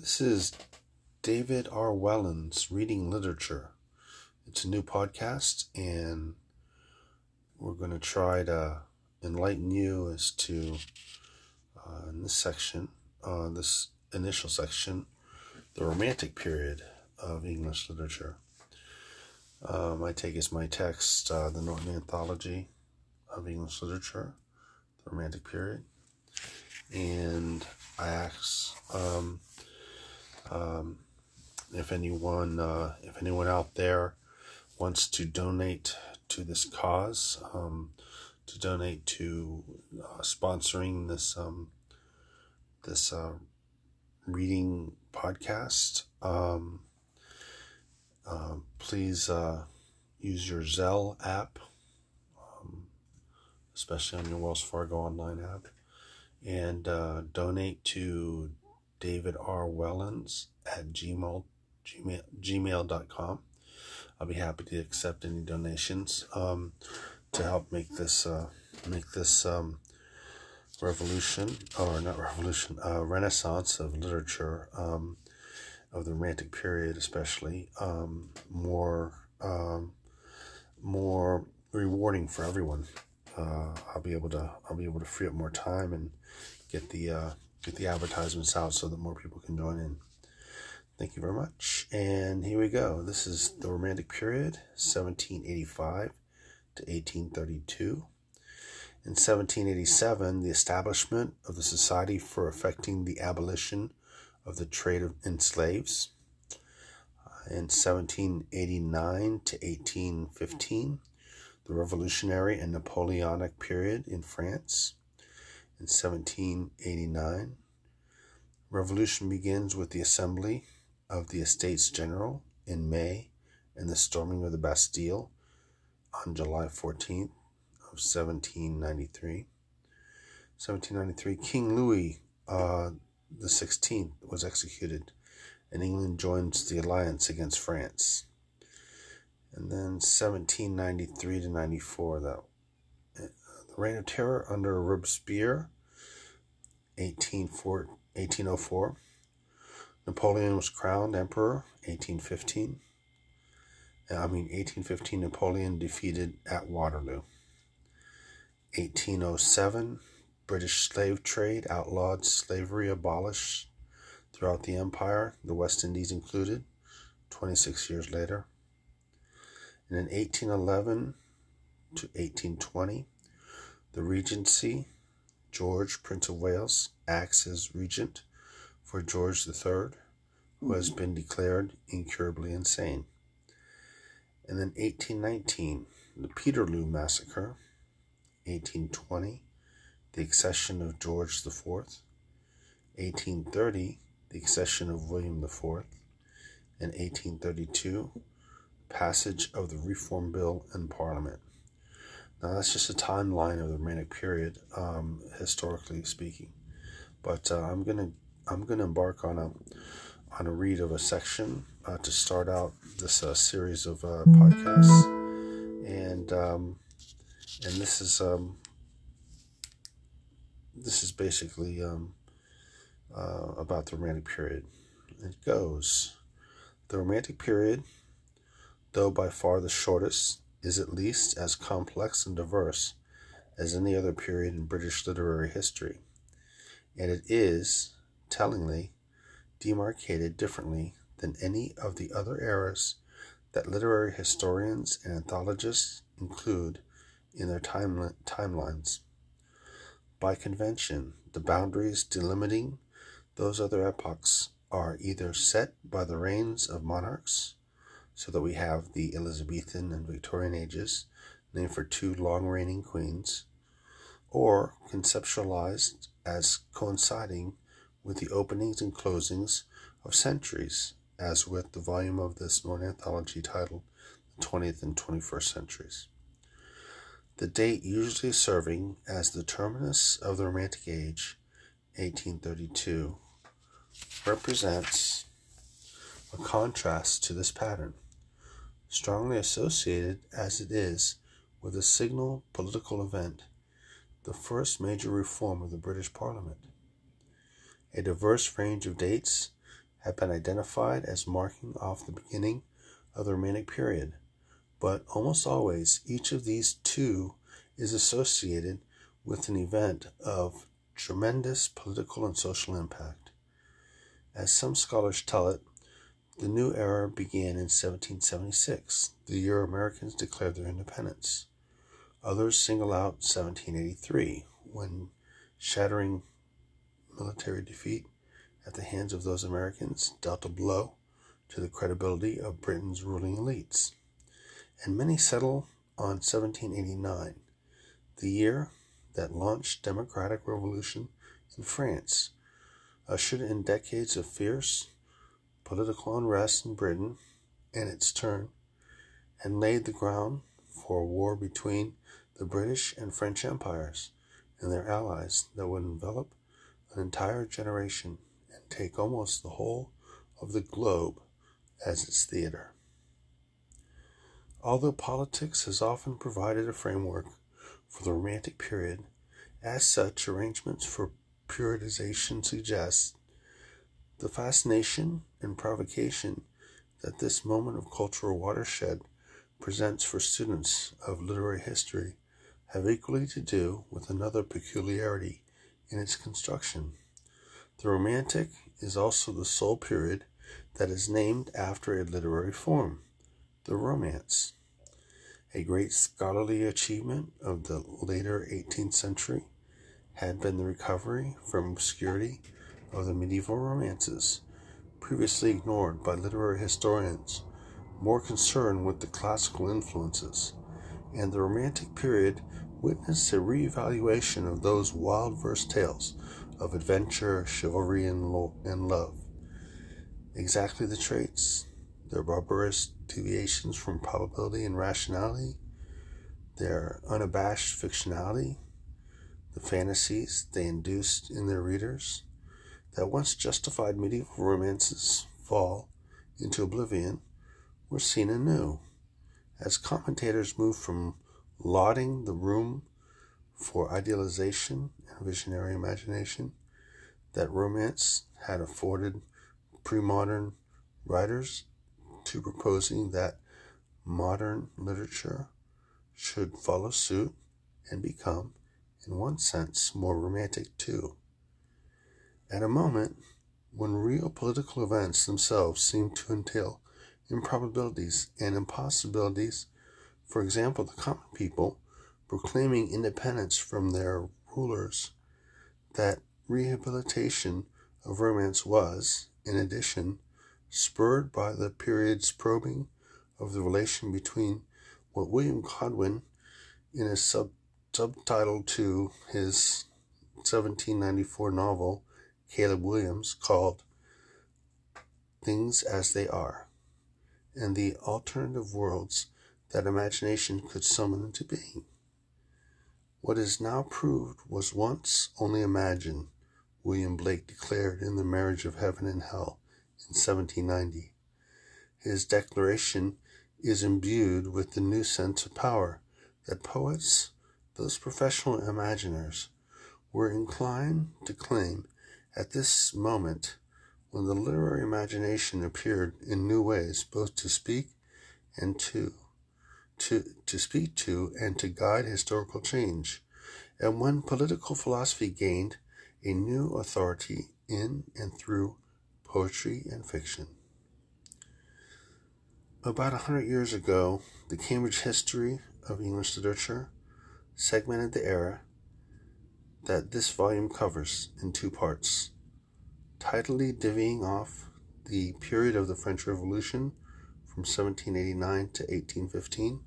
This is David R. Wellens Reading Literature. It's a new podcast, and we're going to try to enlighten you as to, uh, in this section, uh, this initial section, the Romantic period of English literature. Um, I take as my text uh, the Norton Anthology of English Literature, the Romantic period, and I ask. Um, um, if anyone, uh, if anyone out there wants to donate to this cause, um, to donate to uh, sponsoring this um, this uh, reading podcast, um, uh, please uh, use your Zelle app, um, especially on your Wells Fargo online app, and uh, donate to David R. Wellens at gmail, gmail, gmail.com. I'll be happy to accept any donations um, to help make this uh, make this um, revolution or not revolution uh, renaissance of literature um, of the Romantic period, especially um, more um, more rewarding for everyone. Uh, I'll be able to I'll be able to free up more time and get the uh, get the advertisements out so that more people can join in. Thank you very much. And here we go. This is the Romantic period, 1785 to 1832. In 1787, the establishment of the Society for Effecting the Abolition of the Trade in Slaves. Uh, in 1789 to 1815, the Revolutionary and Napoleonic period in France in 1789. Revolution begins with the assembly of the Estates General in May and the storming of the Bastille on July 14th of 1793. 1793, King Louis uh, the 16th was executed, and England joins the alliance against France. And then 1793 to 94, the Reign of Terror under Robespierre, 1804. Napoleon was crowned emperor, 1815. I mean, 1815, Napoleon defeated at Waterloo. 1807, British slave trade outlawed, slavery abolished throughout the empire, the West Indies included, 26 years later. And in 1811 to 1820, the Regency, George, Prince of Wales, acts as regent for George III, who has mm-hmm. been declared incurably insane. And then 1819, the Peterloo Massacre. 1820, the accession of George IV. 1830, the accession of William IV. And 1832, passage of the Reform Bill in Parliament. Now that's just a timeline of the Romantic period, um, historically speaking. But uh, I'm gonna I'm gonna embark on a on a read of a section uh, to start out this uh, series of uh, podcasts, and um, and this is um, this is basically um, uh, about the Romantic period. It goes the Romantic period, though by far the shortest is at least as complex and diverse as any other period in British literary history, and it is, tellingly, demarcated differently than any of the other eras that literary historians and anthologists include in their time, timelines. By convention, the boundaries delimiting those other epochs are either set by the reigns of monarchs so that we have the Elizabethan and Victorian ages, named for two long reigning queens, or conceptualized as coinciding with the openings and closings of centuries, as with the volume of this Norton anthology titled The 20th and 21st Centuries. The date usually serving as the terminus of the Romantic Age, 1832, represents a contrast to this pattern strongly associated as it is with a signal political event, the first major reform of the British Parliament. A diverse range of dates have been identified as marking off the beginning of the Romantic period, but almost always each of these two is associated with an event of tremendous political and social impact. As some scholars tell it, the new era began in 1776, the year Americans declared their independence. Others single out 1783, when shattering military defeat at the hands of those Americans dealt a blow to the credibility of Britain's ruling elites. And many settle on 1789, the year that launched democratic revolution in France, ushered in decades of fierce political unrest in Britain and its turn, and laid the ground for a war between the British and French empires and their allies that would envelop an entire generation and take almost the whole of the globe as its theater. Although politics has often provided a framework for the Romantic period, as such, arrangements for periodization suggest the fascination and provocation that this moment of cultural watershed presents for students of literary history have equally to do with another peculiarity in its construction. The Romantic is also the sole period that is named after a literary form, the Romance. A great scholarly achievement of the later 18th century had been the recovery from obscurity of the medieval romances, previously ignored by literary historians more concerned with the classical influences, and the Romantic period witnessed a re-evaluation of those wild verse tales of adventure, chivalry, and, lo- and love. Exactly the traits, their barbarous deviations from probability and rationality, their unabashed fictionality, the fantasies they induced in their readers, that once justified medieval romances fall into oblivion were seen anew as commentators moved from lauding the room for idealization and visionary imagination that romance had afforded pre modern writers to proposing that modern literature should follow suit and become, in one sense, more romantic too. At a moment when real political events themselves seem to entail improbabilities and impossibilities, for example, the common people proclaiming independence from their rulers, that rehabilitation of romance was, in addition, spurred by the period's probing of the relation between what William Godwin, in a sub- subtitle to his 1794 novel, Caleb Williams, called Things as They Are, and the alternative worlds that imagination could summon into being. What is now proved was once only imagined, William Blake declared in The Marriage of Heaven and Hell in 1790. His declaration is imbued with the new sense of power that poets, those professional imaginers, were inclined to claim at this moment when the literary imagination appeared in new ways both to speak and to to, to speak to and to guide historical change, and when political philosophy gained a new authority in and through poetry and fiction. About a hundred years ago, the Cambridge History of English Literature segmented the era that this volume covers in two parts, tidily divvying off the period of the French Revolution from 1789 to 1815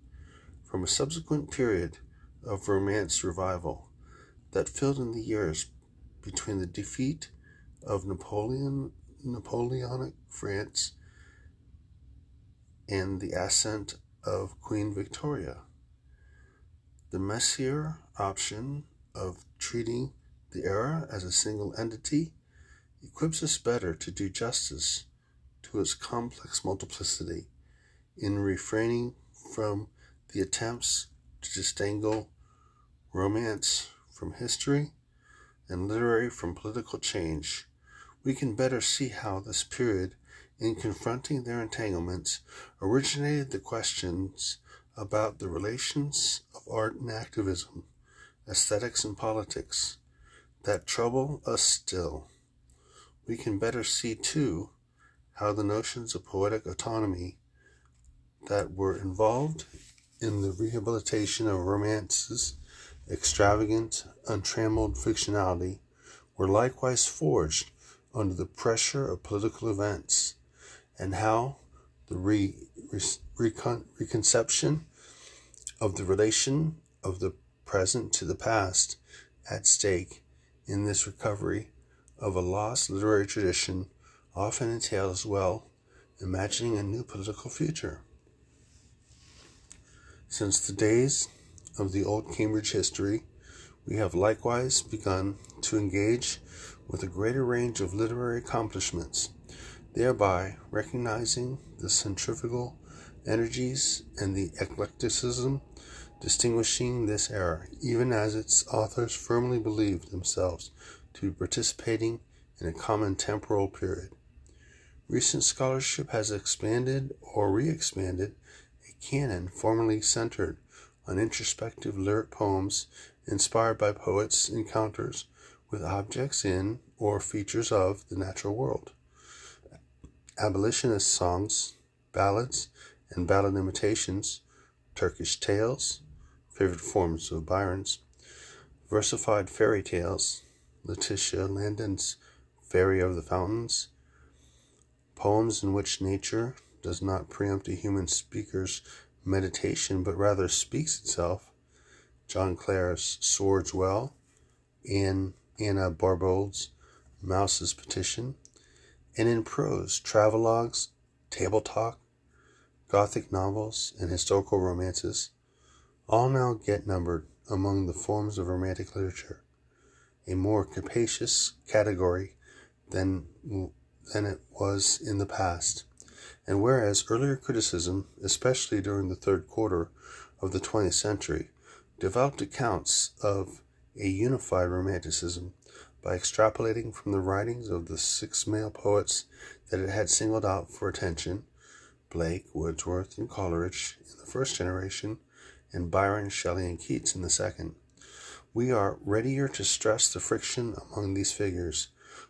from a subsequent period of Romance revival that filled in the years between the defeat of Napoleon Napoleonic France and the ascent of Queen Victoria. The Messier option of treating the era as a single entity equips us better to do justice to its complex multiplicity in refraining from the attempts to disentangle romance from history and literary from political change, we can better see how this period in confronting their entanglements, originated the questions about the relations of art and activism, aesthetics and politics, that trouble us still. We can better see, too, how the notions of poetic autonomy that were involved in the rehabilitation of romance's extravagant, untrammeled fictionality were likewise forged under the pressure of political events, and how the re, re, recon, reconception of the relation of the present to the past at stake in this recovery of a lost literary tradition often entails well imagining a new political future. Since the days of the old Cambridge history, we have likewise begun to engage with a greater range of literary accomplishments, thereby recognizing the centrifugal energies and the eclecticism distinguishing this era, even as its authors firmly believed themselves to be participating in a common temporal period. Recent scholarship has expanded or re expanded a canon formerly centered on introspective lyric poems inspired by poets' encounters with objects in or features of the natural world. Abolitionist songs, ballads, and ballad imitations, Turkish tales, favorite forms of Byron's, versified fairy tales, Letitia Landon's Fairy of the Fountains, poems in which nature does not preempt a human speaker's meditation but rather speaks itself, John Clare's Swordy Well, and Anna Barbauld's Mouse's Petition, and in prose, travelogues, table talk, Gothic novels, and historical romances, all now get numbered among the forms of romantic literature, a more capacious category than, than it was in the past. And whereas earlier criticism, especially during the third quarter of the 20th century, developed accounts of a unified romanticism by extrapolating from the writings of the six male poets that it had singled out for attention Blake, Wordsworth, and Coleridge in the first generation, and Byron, Shelley, and Keats in the second. We are readier to stress the friction among these figures,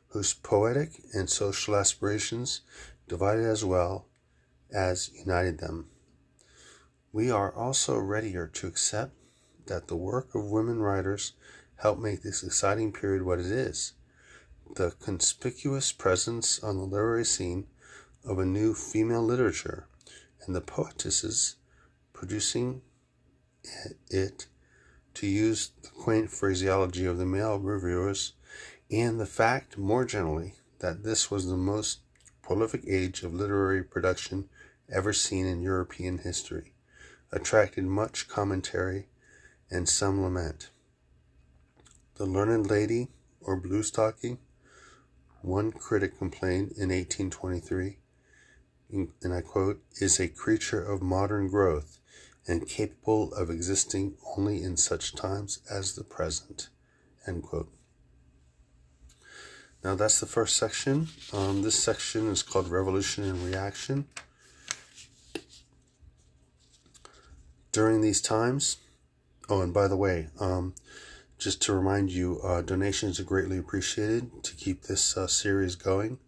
whose poetic and social aspirations divided as well as united them. We are also readier to accept that the work of women writers helped make this exciting period what it is. The conspicuous presence on the literary scene of a new female literature, and the poetesses producing it, to use the quaint phraseology of the male reviewers, and the fact, more generally, that this was the most prolific age of literary production ever seen in European history, attracted much commentary and some lament. The Learned Lady, or Blue Stocking, one critic complained in 1823 and I quote, is a creature of modern growth and capable of existing only in such times as the present. Now that's the first section. Um, this section is called Revolution and Reaction. During these times, oh, and by the way, um, just to remind you, uh, donations are greatly appreciated to keep this uh, series going.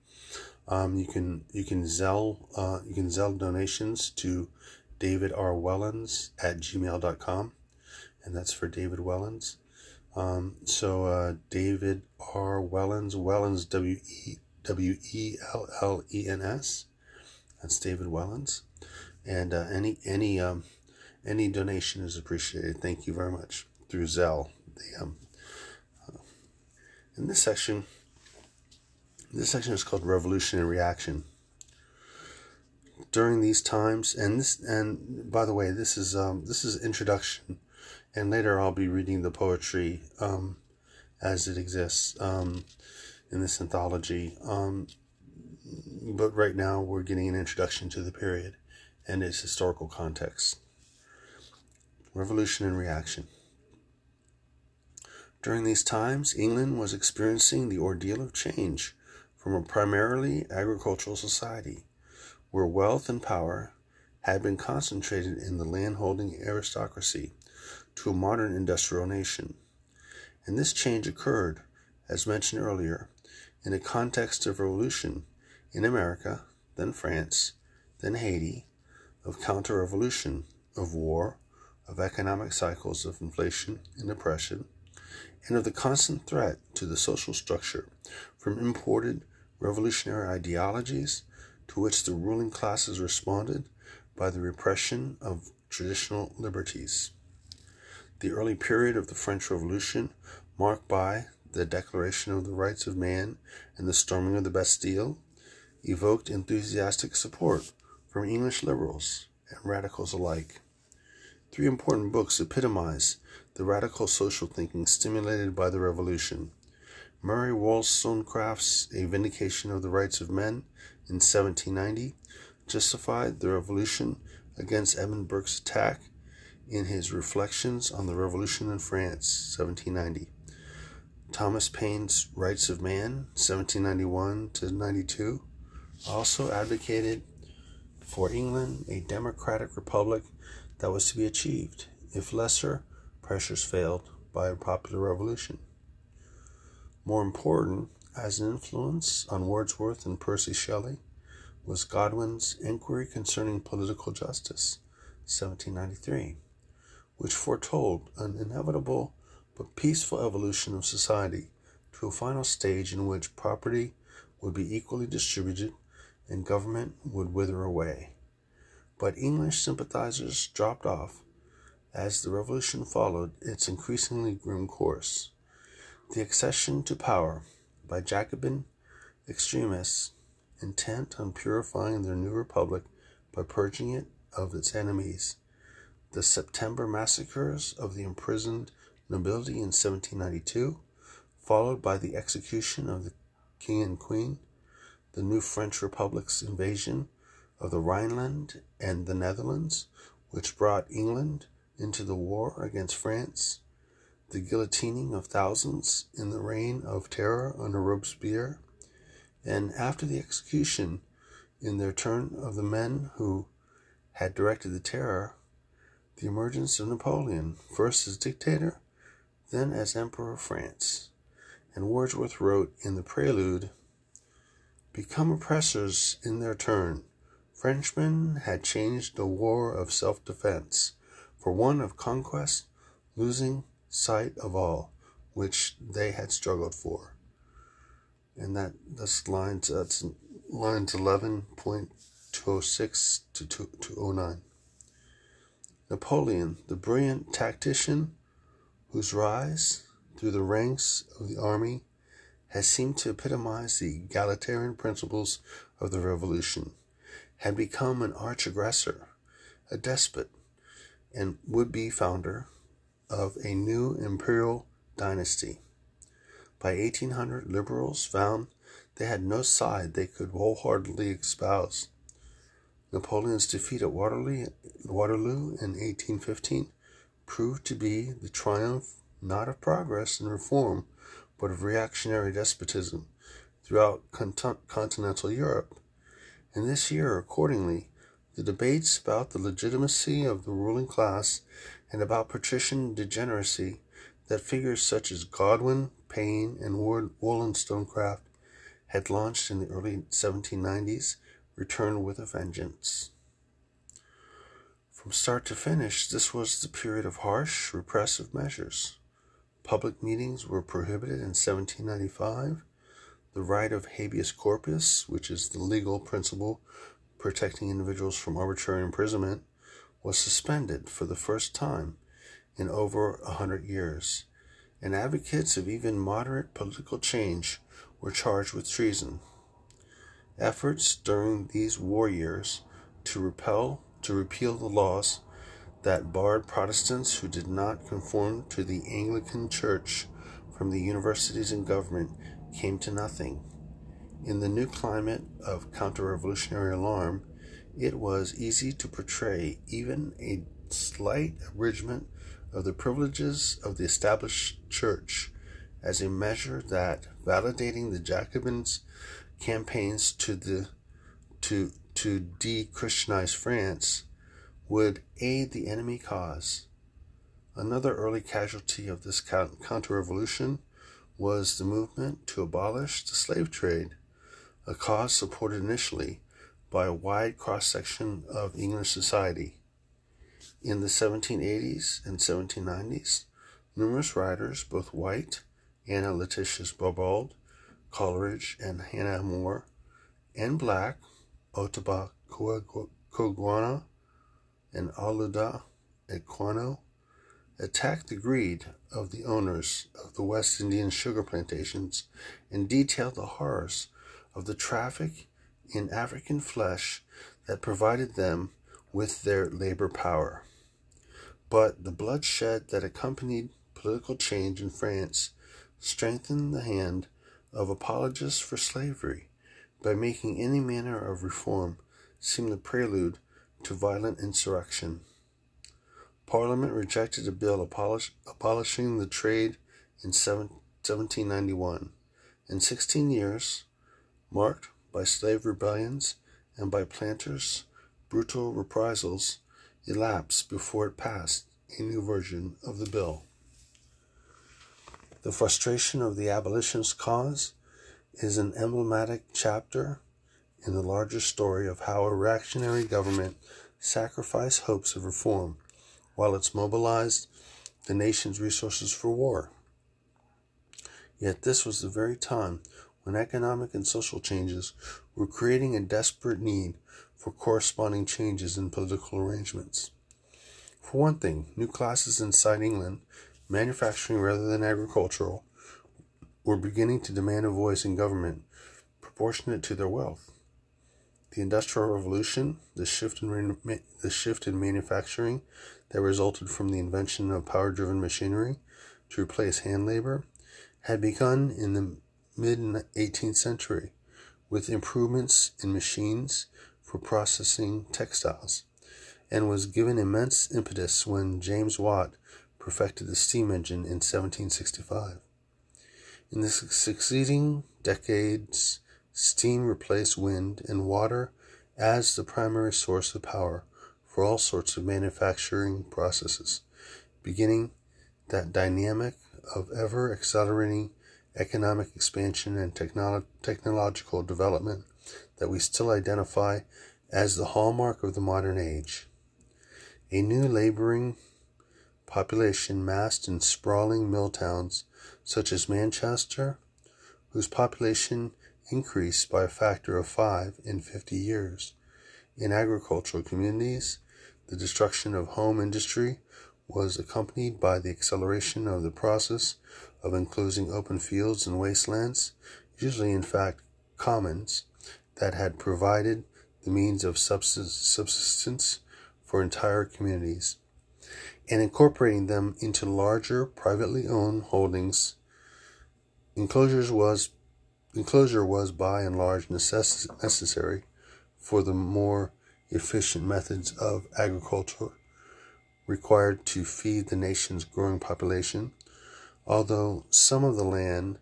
Um, you can you can Zelle uh, you can Zelle donations to David R. Wellens at gmail.com, and that's for David Wellens. Um, so uh, David R. Wellens, Wellens W E W E L L E N S. That's David Wellens, and uh, any any um, any donation is appreciated. Thank you very much through Zelle. The, um, uh, in this section, this section is called Revolution and Reaction. During these times, and this, and by the way, this is um, this is introduction, and later I'll be reading the poetry um, as it exists um, in this anthology. Um, but right now, we're getting an introduction to the period and its historical context. Revolution and Reaction. During these times, England was experiencing the ordeal of change from a primarily agricultural society where wealth and power had been concentrated in the landholding aristocracy to a modern industrial nation. And this change occurred, as mentioned earlier, in a context of revolution in America, then France, then Haiti, of counter revolution, of war, of economic cycles of inflation and oppression, and of the constant threat to the social structure from imported revolutionary ideologies to which the ruling classes responded by the repression of traditional liberties. The early period of the French Revolution, marked by the Declaration of the Rights of Man and the storming of the Bastille, evoked enthusiastic support from English liberals and radicals alike. Three important books epitomize the radical social thinking stimulated by the Revolution. Mary Wollstonecraft's A Vindication of the Rights of Men in 1790 justified the revolution against Edmund Burke's attack in his Reflections on the Revolution in France, 1790. Thomas Paine's Rights of Man, 1791 to 92, also advocated for England a democratic republic that was to be achieved if lesser pressures failed by a popular revolution. More important, as an influence on Wordsworth and Percy Shelley, was Godwin's Inquiry Concerning Political Justice, 1793, which foretold an inevitable but peaceful evolution of society to a final stage in which property would be equally distributed and government would wither away. But English sympathizers dropped off as the revolution followed its increasingly grim course. The accession to power by Jacobin extremists intent on purifying their new republic by purging it of its enemies. The September massacres of the imprisoned nobility in 1792, followed by the execution of the king and queen, the new French Republic's invasion of the Rhineland and the Netherlands, which brought England into the war against France, the guillotining of thousands in the reign of terror under Robespierre, and after the execution in their turn of the men who had directed the terror, the emergence of Napoleon, first as dictator, then as Emperor of France. And Wordsworth wrote in the prelude Become oppressors in their turn, Frenchmen had changed the war of self defense for one of conquest, losing sight of all which they had struggled for. And that that's lines that's lines 11.206 to 209 napoleon the brilliant tactician whose rise through the ranks of the army has seemed to epitomize the egalitarian principles of the revolution had become an arch aggressor a despot and would be founder of a new imperial dynasty by 1800, liberals found they had no side they could wholeheartedly espouse. Napoleon's defeat at Waterloo, in 1815 proved to be the triumph not of progress and reform, but of reactionary despotism throughout continental Europe. In this year, accordingly, the debates about the legitimacy of the ruling class and about patrician degeneracy that figures such as Godwin, Paine, and Wollstonecraft had launched in the early 1790s returned with a vengeance. From start to finish, this was the period of harsh, repressive measures. Public meetings were prohibited in 1795. The right of habeas corpus, which is the legal principle protecting individuals from arbitrary imprisonment, was suspended for the first time in over a hundred years, and advocates of even moderate political change were charged with treason. Efforts during these war years to repel to repeal the laws that barred Protestants who did not conform to the Anglican Church from the universities and government came to nothing. In the new climate of counter revolutionary alarm, it was easy to portray even a slight abridgment of the privileges of the established church as a measure that validating the Jacobins' campaigns to the to to de Christianize France would aid the enemy cause. Another early casualty of this counter revolution was the movement to abolish the slave trade, a cause supported initially by a wide cross section of English society. In the 1780s and 1790s, numerous writers, both white, Anna Letitia Barbauld, Coleridge, and Hannah More, and black, Ottobah Cugoano, and Olaudah Equiano, attacked the greed of the owners of the West Indian sugar plantations and detailed the horrors of the traffic in African flesh that provided them with their labor power. But the bloodshed that accompanied political change in France strengthened the hand of apologists for slavery by making any manner of reform seem the prelude to violent insurrection. Parliament rejected a bill abolish, abolishing the trade in 1791. and 16 years, marked by slave rebellions and by planters' brutal reprisals, elapsed before it passed a new version of the bill. The frustration of the abolitionist cause is an emblematic chapter in the larger story of how a reactionary government sacrificed hopes of reform while it's mobilized the nation's resources for war. Yet this was the very time when economic and social changes were creating a desperate need for corresponding changes in political arrangements. For one thing, new classes inside England, manufacturing rather than agricultural, were beginning to demand a voice in government proportionate to their wealth. The Industrial Revolution, the shift in, the shift in manufacturing that resulted from the invention of power driven machinery to replace hand labor, had begun in the mid 18th century with improvements in machines for processing textiles, and was given immense impetus when James Watt perfected the steam engine in 1765. In the succeeding decades, steam replaced wind and water as the primary source of power for all sorts of manufacturing processes, beginning that dynamic of ever accelerating economic expansion and technolo- technological development that we still identify as the hallmark of the modern age. A new laboring population massed in sprawling mill towns such as Manchester, whose population increased by a factor of five in 50 years. In agricultural communities, the destruction of home industry was accompanied by the acceleration of the process of enclosing open fields and wastelands, usually in fact commons, that had provided the means of subsistence for entire communities and incorporating them into larger privately owned holdings. Enclosures was enclosure was by and large necess- necessary for the more efficient methods of agriculture required to feed the nation's growing population, although some of the land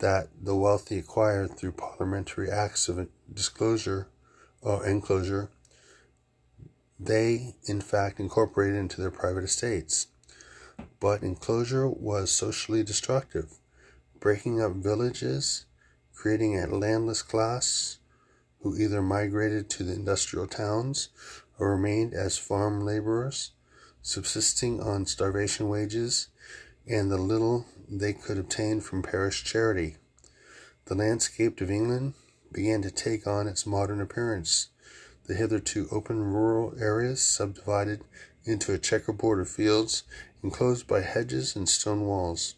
that the wealthy acquired through parliamentary acts of disclosure or enclosure they, in fact, incorporated into their private estates. But enclosure was socially destructive, breaking up villages, creating a landless class who either migrated to the industrial towns or remained as farm laborers, subsisting on starvation wages and the little they could obtain from parish charity. The landscape of England began to take on its modern appearance the hitherto open rural areas subdivided into a checkerboard of fields enclosed by hedges and stone walls,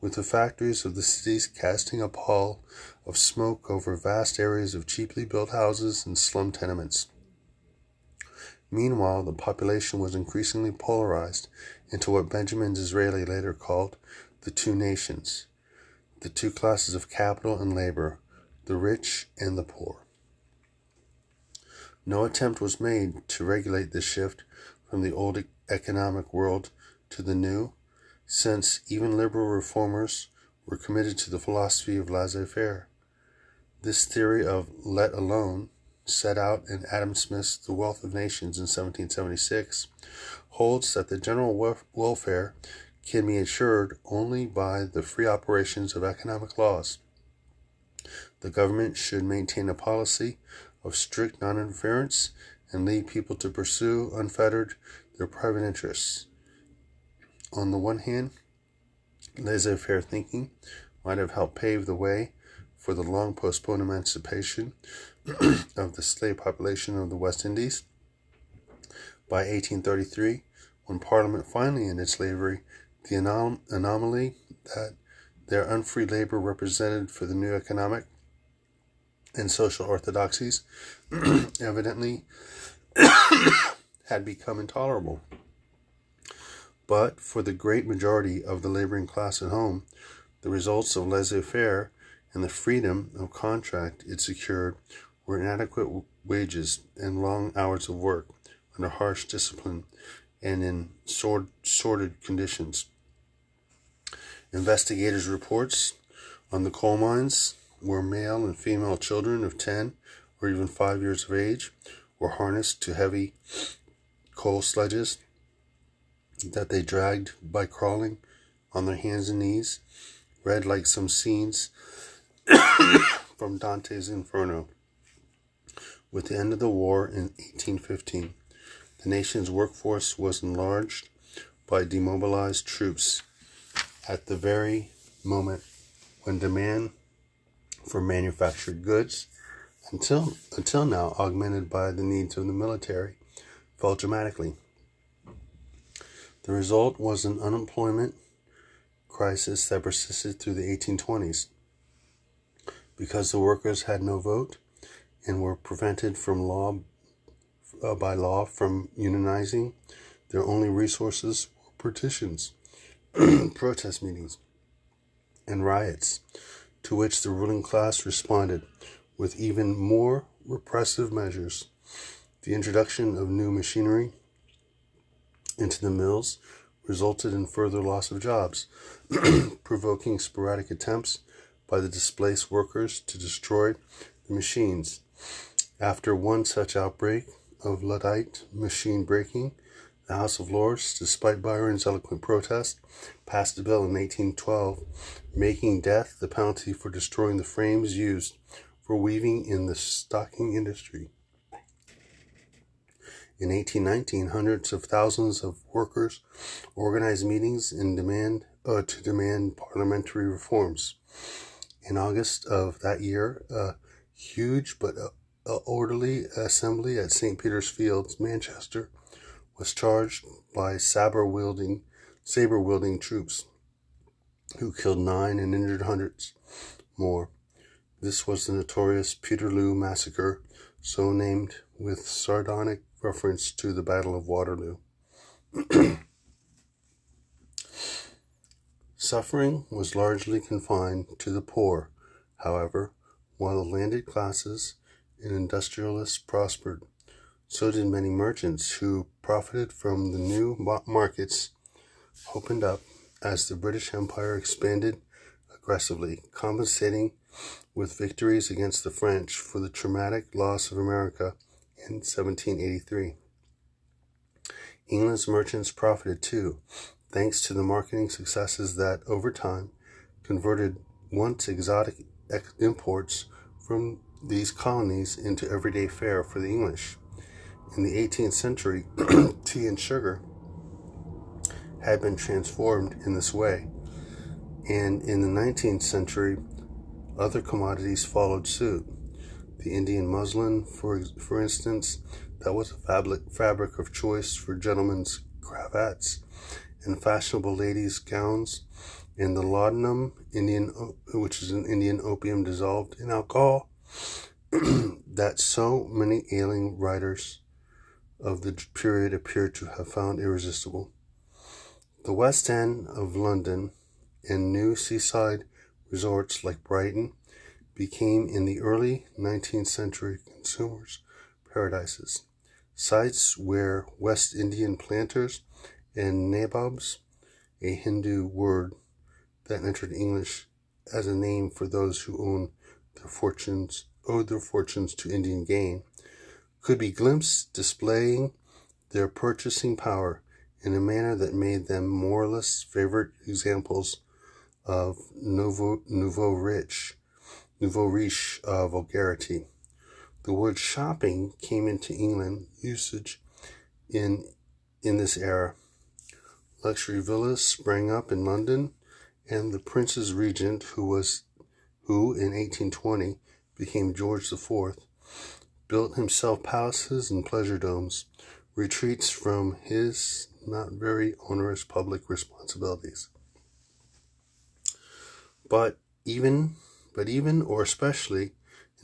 with the factories of the cities casting a pall of smoke over vast areas of cheaply built houses and slum tenements. Meanwhile, the population was increasingly polarized into what Benjamin Disraeli later called the two nations, the two classes of capital and labor, the rich and the poor. No attempt was made to regulate this shift from the old economic world to the new, since even liberal reformers were committed to the philosophy of laissez faire. This theory of let alone set out in Adam Smith's The Wealth of Nations in 1776, holds that the general welfare can be ensured only by the free operations of economic laws. The government should maintain a policy of strict non interference and lead people to pursue unfettered their private interests. On the one hand, laissez faire thinking might have helped pave the way for the long postponed emancipation of the slave population of the West Indies. By 1833, when Parliament finally ended slavery, the anom- anomaly that their unfree labor represented for the new economic and social orthodoxies evidently had become intolerable. But for the great majority of the laboring class at home, the results of laissez faire and the freedom of contract it secured were inadequate wages and long hours of work under harsh discipline and in sordid conditions. Investigators' reports on the coal mines where male and female children of 10 or even 5 years of age were harnessed to heavy coal sledges that they dragged by crawling on their hands and knees, read like some scenes from Dante's Inferno. With the end of the war in 1815, the nation's workforce was enlarged by demobilized troops at the very moment when demand for manufactured goods, until, until now augmented by the needs of the military, fell dramatically. The result was an unemployment crisis that persisted through the 1820s. Because the workers had no vote and were prevented from law uh, by law from unionizing, their only resources were petitions, protest meetings, and riots to which the ruling class responded with even more repressive measures. The introduction of new machinery into the mills resulted in further loss of jobs, provoking sporadic attempts by the displaced workers to destroy the machines. After one such outbreak of Luddite machine breaking, the House of Lords, despite Byron's eloquent protest, passed a bill in 1812 making death the penalty for destroying the frames used for weaving in the stocking industry. In 1819, hundreds of thousands of workers organized meetings in demand uh, to demand parliamentary reforms. In August of that year, a huge but uh, orderly assembly at St. Peter's Fields, Manchester, was charged by saber wielding saber wielding troops who killed nine and injured hundreds more. This was the notorious Peterloo massacre, so named with sardonic reference to the Battle of Waterloo. Suffering was largely confined to the poor, however, while the landed classes and industrialists prospered. So did many merchants who profited from the new markets opened up as the British Empire expanded aggressively, compensating with victories against the French for the traumatic loss of America in 1783. England's merchants profited too, thanks to the marketing successes that, over time, converted once exotic imports from these colonies into everyday fare for the English. In the 18th century, tea and sugar had been transformed in this way, and in the 19th century, other commodities followed suit. The Indian muslin, for, for instance, that was a fabric, fabric of choice for gentlemen's cravats and fashionable ladies' gowns, and the laudanum, Indian, which is an Indian opium dissolved in alcohol, that so many ailing writers of the period appear to have found irresistible. The West End of London and new seaside resorts like Brighton became in the early 19th century consumers' paradises, sites where West Indian planters and nabobs, a Hindu word that entered English as a name for those who own their fortunes, owed their fortunes to Indian gain, could be glimpsed displaying their purchasing power in a manner that made them moralists' favorite examples of nouveau, nouveau rich, nouveau riche uh, vulgarity. The word shopping came into England usage in in this era. Luxury villas sprang up in London, and the Prince's Regent, who was who in 1820 became George IV, built himself palaces and pleasure domes, retreats from his not very onerous public responsibilities. But even, but even or especially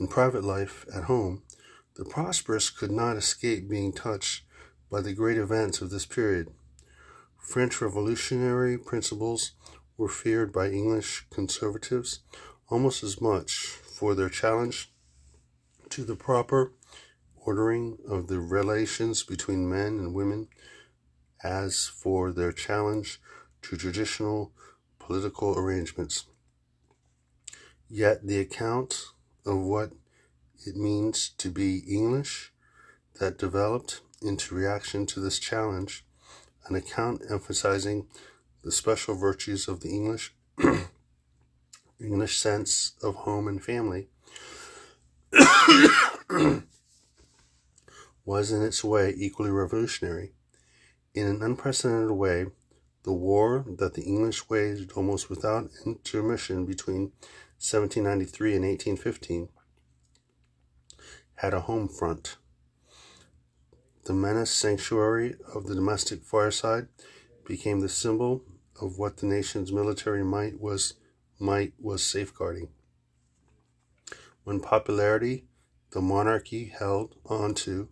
in private life at home, the prosperous could not escape being touched by the great events of this period. French revolutionary principles were feared by English conservatives almost as much for their challenge to the proper ordering of the relations between men and women as for their challenge to traditional political arrangements. Yet the account of what it means to be English that developed into reaction to this challenge, an account emphasizing the special virtues of the English English sense of home and family was in its way equally revolutionary. In an unprecedented way, the war that the English waged almost without intermission between 1793 and 1815 had a home front. The menace sanctuary of the domestic fireside became the symbol of what the nation's military might was might was safeguarding. When popularity the monarchy held on to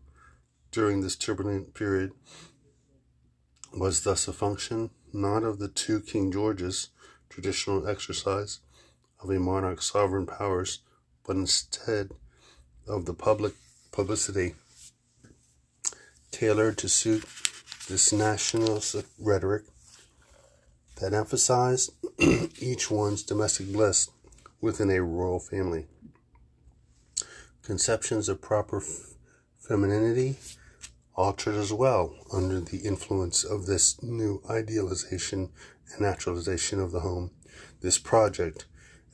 during this turbulent period was thus a function not of the two King Georges traditional exercise of a monarch's sovereign powers, but instead of the public publicity tailored to suit this nationalist rhetoric that emphasized each one's domestic bliss within a royal family. Conceptions of proper femininity altered as well under the influence of this new idealization and naturalization of the home. This project,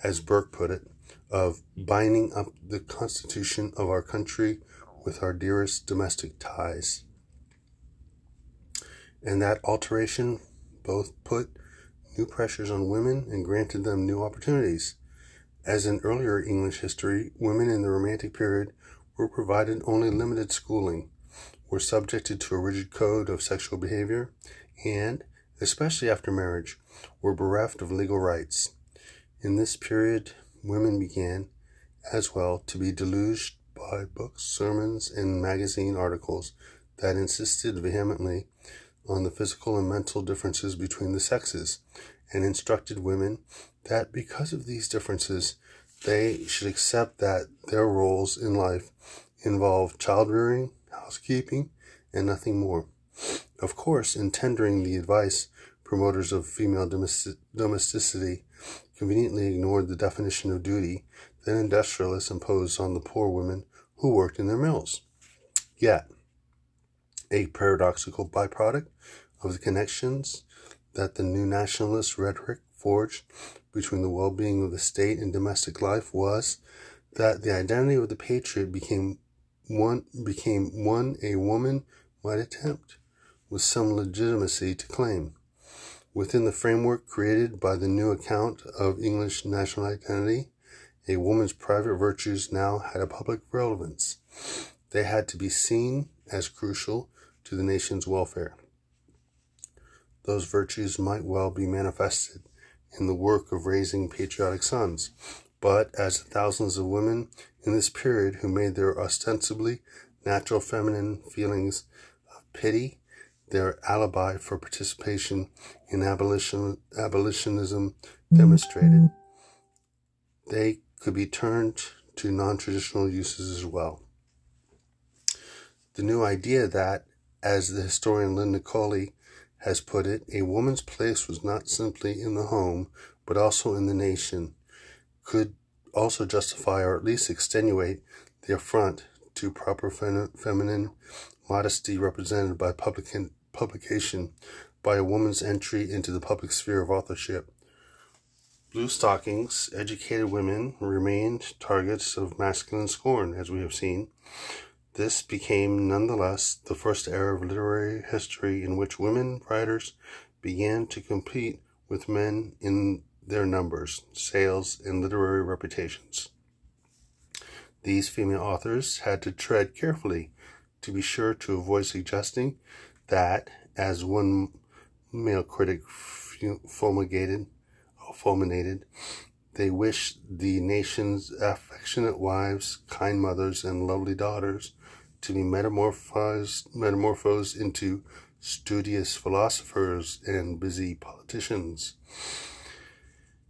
as Burke put it, of binding up the constitution of our country with our dearest domestic ties. And that alteration both put new pressures on women and granted them new opportunities. As in earlier English history, women in the Romantic period were provided only limited schooling were subjected to a rigid code of sexual behavior and, especially after marriage, were bereft of legal rights. In this period, women began, as well, to be deluged by books, sermons, and magazine articles that insisted vehemently on the physical and mental differences between the sexes and instructed women that because of these differences, they should accept that their roles in life involve child rearing, housekeeping, and nothing more. Of course, in tendering the advice, promoters of female domesticity conveniently ignored the definition of duty that industrialists imposed on the poor women who worked in their mills. Yet, a paradoxical byproduct of the connections that the new nationalist rhetoric forged between the well being of the state and domestic life was that the identity of the patriot became one became one a woman might attempt with some legitimacy to claim. Within the framework created by the new account of English national identity, a woman's private virtues now had a public relevance. They had to be seen as crucial to the nation's welfare. Those virtues might well be manifested in the work of raising patriotic sons, but as the thousands of women in this period who made their ostensibly natural feminine feelings of pity their alibi for participation in abolition, abolitionism demonstrated, they could be turned to non traditional uses as well. The new idea that, as the historian Linda Colley has put it, a woman's place was not simply in the home, but also in the nation, could also justify or at least extenuate the affront to proper fem- feminine modesty represented by public- publication by a woman's entry into the public sphere of authorship. Blue stockings, educated women remained targets of masculine scorn, as we have seen. This became nonetheless the first era of literary history in which women writers began to compete with men in their numbers, sales, and literary reputations. These female authors had to tread carefully to be sure to avoid suggesting that, as one male critic fulminated, fulminated, they wished the nation's affectionate wives, kind mothers, and lovely daughters to be metamorphosed, metamorphosed into studious philosophers and busy politicians.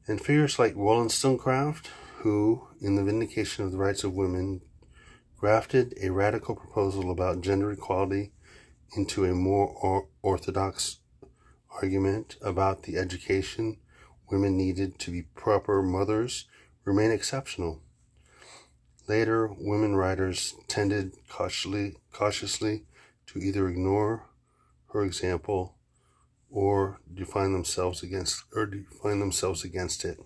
And figures like Wollstonecraft, who, in the vindication of the rights of women, grafted a radical proposal about gender equality into a more or- orthodox argument about the education women needed to be proper mothers, remain exceptional. Later, women writers tended cautiously, cautiously to either ignore her example or define themselves against or define themselves against it.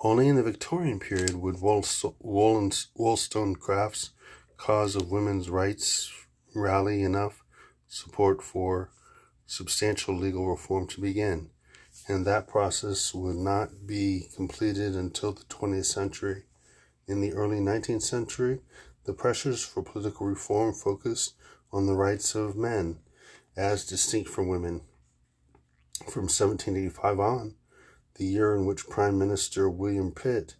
Only in the Victorian period would Wollstonecraft's cause of women's rights rally enough support for substantial legal reform to begin, and that process would not be completed until the 20th century. In the early 19th century, the pressures for political reform focused on the rights of men as distinct from women. From 1785 on, the year in which Prime Minister William Pitt,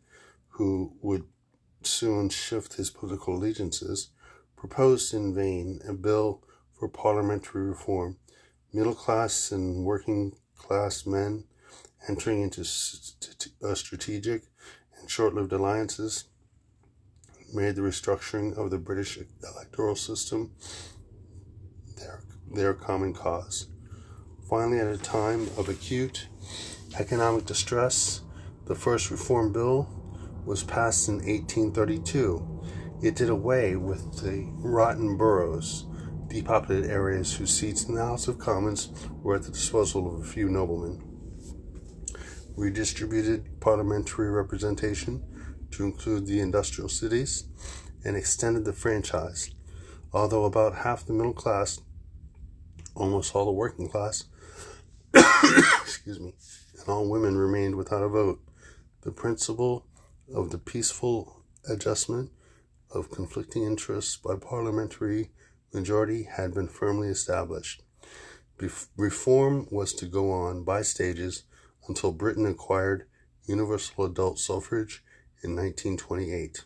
who would soon shift his political allegiances, proposed in vain a bill for parliamentary reform, middle class and working class men entering into uh, strategic and short lived alliances made the restructuring of the British electoral system their, their common cause. Finally, at a time of acute economic distress, the first Reform Bill was passed in 1832. It did away with the rotten boroughs, depopulated areas whose seats in the House of Commons were at the disposal of a few noblemen. Redistributed parliamentary representation to include the industrial cities, and extended the franchise. Although about half the middle class, almost all the working class, excuse me, and all women remained without a vote, the principle of the peaceful adjustment of conflicting interests by parliamentary majority had been firmly established. Reform was to go on by stages until Britain acquired universal adult suffrage in 1928.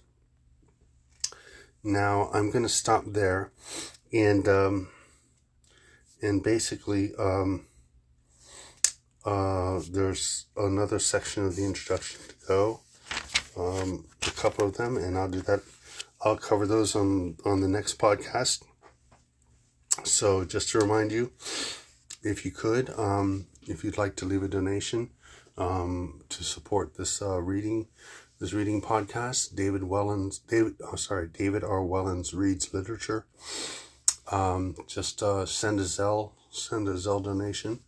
Now I'm going to stop there, and um, and basically um, uh, there's another section of the introduction to go, um, a couple of them, and I'll do that. I'll cover those on on the next podcast. So just to remind you, if you could, um, if you'd like to leave a donation um, to support this uh, reading this reading podcast. David Wellens, David, oh, sorry, David R. Wellens reads literature. Um, just uh, send a Zelle, send a Zelle donation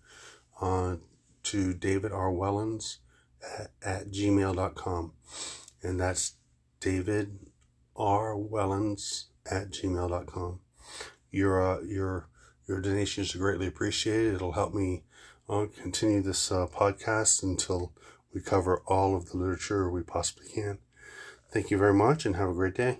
uh, to David R. Wellens at, at gmail.com. And that's David R. Wellens at gmail.com. Your, uh, your, your donations are greatly appreciated. It'll help me uh, continue this uh, podcast until we cover all of the literature we possibly can. Thank you very much and have a great day.